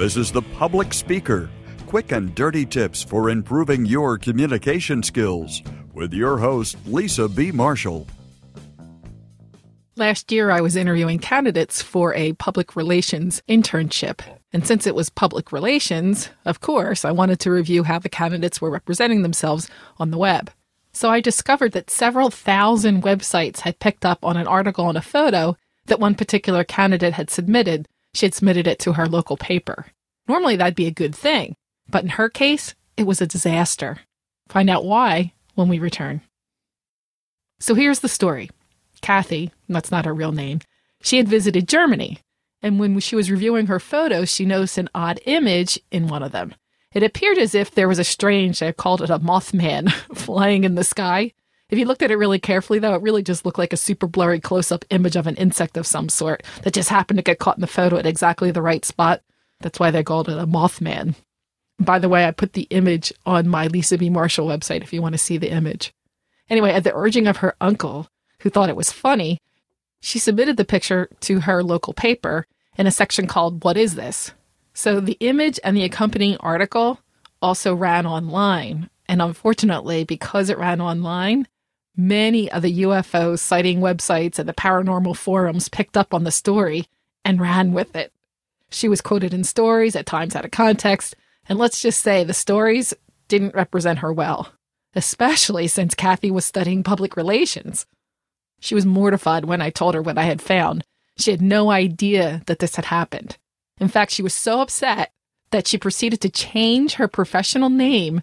This is The Public Speaker quick and dirty tips for improving your communication skills with your host, Lisa B. Marshall. Last year, I was interviewing candidates for a public relations internship. And since it was public relations, of course, I wanted to review how the candidates were representing themselves on the web. So I discovered that several thousand websites had picked up on an article and a photo that one particular candidate had submitted. She had submitted it to her local paper. Normally, that'd be a good thing. But in her case, it was a disaster. Find out why when we return. So here's the story. Kathy, that's not her real name, she had visited Germany, and when she was reviewing her photos, she noticed an odd image in one of them. It appeared as if there was a strange, I called it a mothman, flying in the sky. If you looked at it really carefully, though, it really just looked like a super blurry close up image of an insect of some sort that just happened to get caught in the photo at exactly the right spot. That's why they called it a mothman. By the way, I put the image on my Lisa B. Marshall website if you want to see the image. Anyway, at the urging of her uncle, who thought it was funny, she submitted the picture to her local paper in a section called What is This? So the image and the accompanying article also ran online. And unfortunately, because it ran online, many of the UFO sighting websites and the paranormal forums picked up on the story and ran with it. She was quoted in stories, at times out of context, and let's just say the stories didn't represent her well, especially since Kathy was studying public relations. She was mortified when I told her what I had found. She had no idea that this had happened. In fact, she was so upset that she proceeded to change her professional name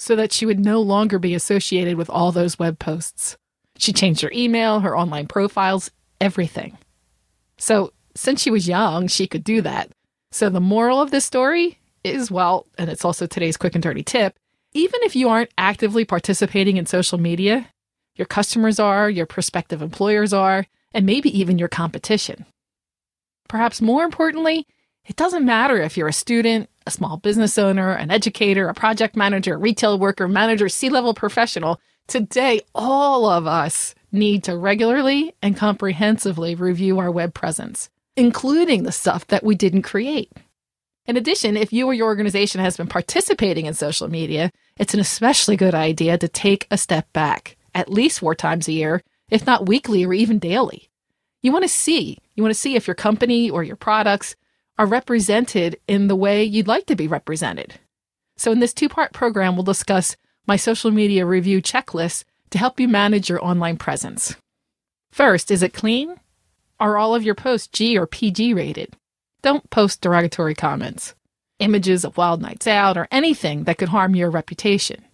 so that she would no longer be associated with all those web posts. She changed her email, her online profiles, everything. So, since she was young, she could do that. So, the moral of this story is well, and it's also today's quick and dirty tip even if you aren't actively participating in social media, your customers are, your prospective employers are, and maybe even your competition. Perhaps more importantly, it doesn't matter if you're a student, a small business owner, an educator, a project manager, retail worker, manager, C level professional. Today, all of us need to regularly and comprehensively review our web presence, including the stuff that we didn't create. In addition, if you or your organization has been participating in social media, it's an especially good idea to take a step back, at least four times a year, if not weekly or even daily. You want to see, you want to see if your company or your products are represented in the way you'd like to be represented. So in this two-part program, we'll discuss my social media review checklist to help you manage your online presence. First, is it clean? Are all of your posts G or PG rated? Don't post derogatory comments, images of wild nights out, or anything that could harm your reputation.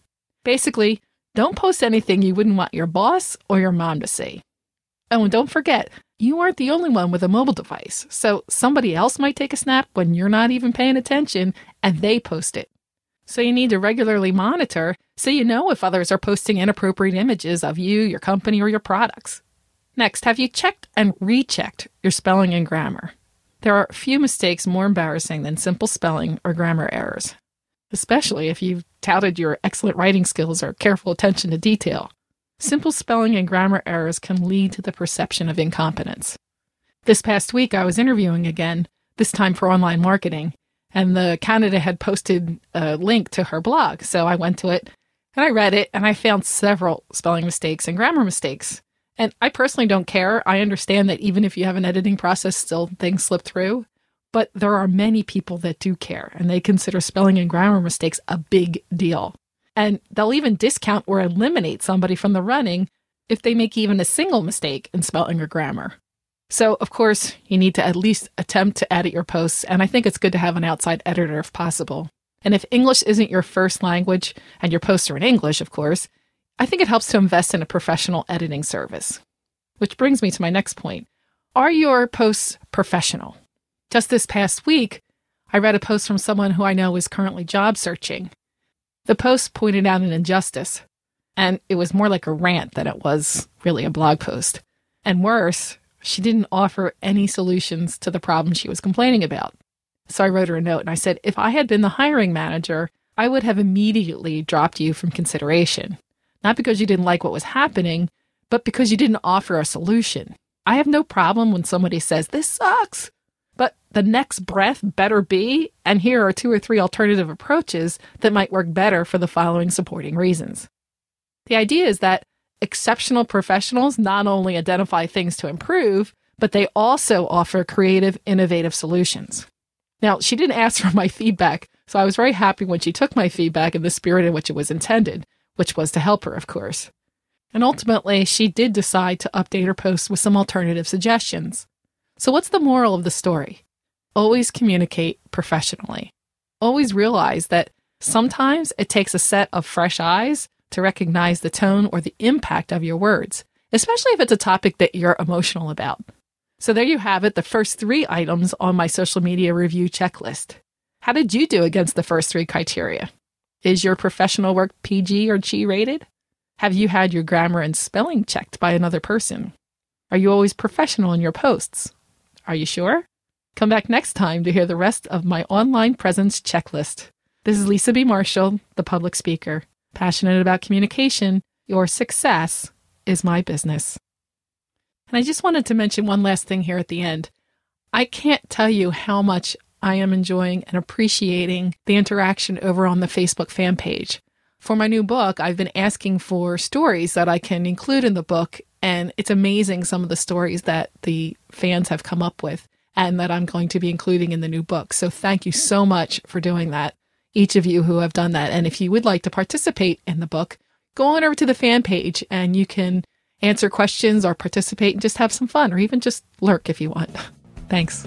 Basically, don't post anything you wouldn't want your boss or your mom to see. Oh, and don't forget, you aren't the only one with a mobile device, so somebody else might take a snap when you're not even paying attention and they post it. So you need to regularly monitor so you know if others are posting inappropriate images of you, your company, or your products. Next, have you checked and rechecked your spelling and grammar? There are few mistakes more embarrassing than simple spelling or grammar errors, especially if you've touted your excellent writing skills or careful attention to detail. Simple spelling and grammar errors can lead to the perception of incompetence. This past week, I was interviewing again, this time for online marketing, and the candidate had posted a link to her blog. So I went to it and I read it, and I found several spelling mistakes and grammar mistakes. And I personally don't care. I understand that even if you have an editing process, still things slip through. But there are many people that do care and they consider spelling and grammar mistakes a big deal. And they'll even discount or eliminate somebody from the running if they make even a single mistake in spelling or grammar. So, of course, you need to at least attempt to edit your posts. And I think it's good to have an outside editor if possible. And if English isn't your first language, and your posts are in English, of course, I think it helps to invest in a professional editing service. Which brings me to my next point. Are your posts professional? Just this past week, I read a post from someone who I know is currently job searching. The post pointed out an injustice, and it was more like a rant than it was really a blog post. And worse, she didn't offer any solutions to the problem she was complaining about. So I wrote her a note and I said, if I had been the hiring manager, I would have immediately dropped you from consideration not because you didn't like what was happening, but because you didn't offer a solution. I have no problem when somebody says, This sucks. But the next breath better be, and here are two or three alternative approaches that might work better for the following supporting reasons. The idea is that exceptional professionals not only identify things to improve, but they also offer creative, innovative solutions. Now, she didn't ask for my feedback, so I was very happy when she took my feedback in the spirit in which it was intended, which was to help her, of course. And ultimately, she did decide to update her post with some alternative suggestions. So, what's the moral of the story? Always communicate professionally. Always realize that sometimes it takes a set of fresh eyes to recognize the tone or the impact of your words, especially if it's a topic that you're emotional about. So, there you have it, the first three items on my social media review checklist. How did you do against the first three criteria? Is your professional work PG or G rated? Have you had your grammar and spelling checked by another person? Are you always professional in your posts? Are you sure? Come back next time to hear the rest of my online presence checklist. This is Lisa B. Marshall, the public speaker. Passionate about communication, your success is my business. And I just wanted to mention one last thing here at the end. I can't tell you how much I am enjoying and appreciating the interaction over on the Facebook fan page for my new book, I've been asking for stories that I can include in the book. And it's amazing some of the stories that the fans have come up with and that I'm going to be including in the new book. So thank you so much for doing that, each of you who have done that. And if you would like to participate in the book, go on over to the fan page and you can answer questions or participate and just have some fun or even just lurk if you want. Thanks.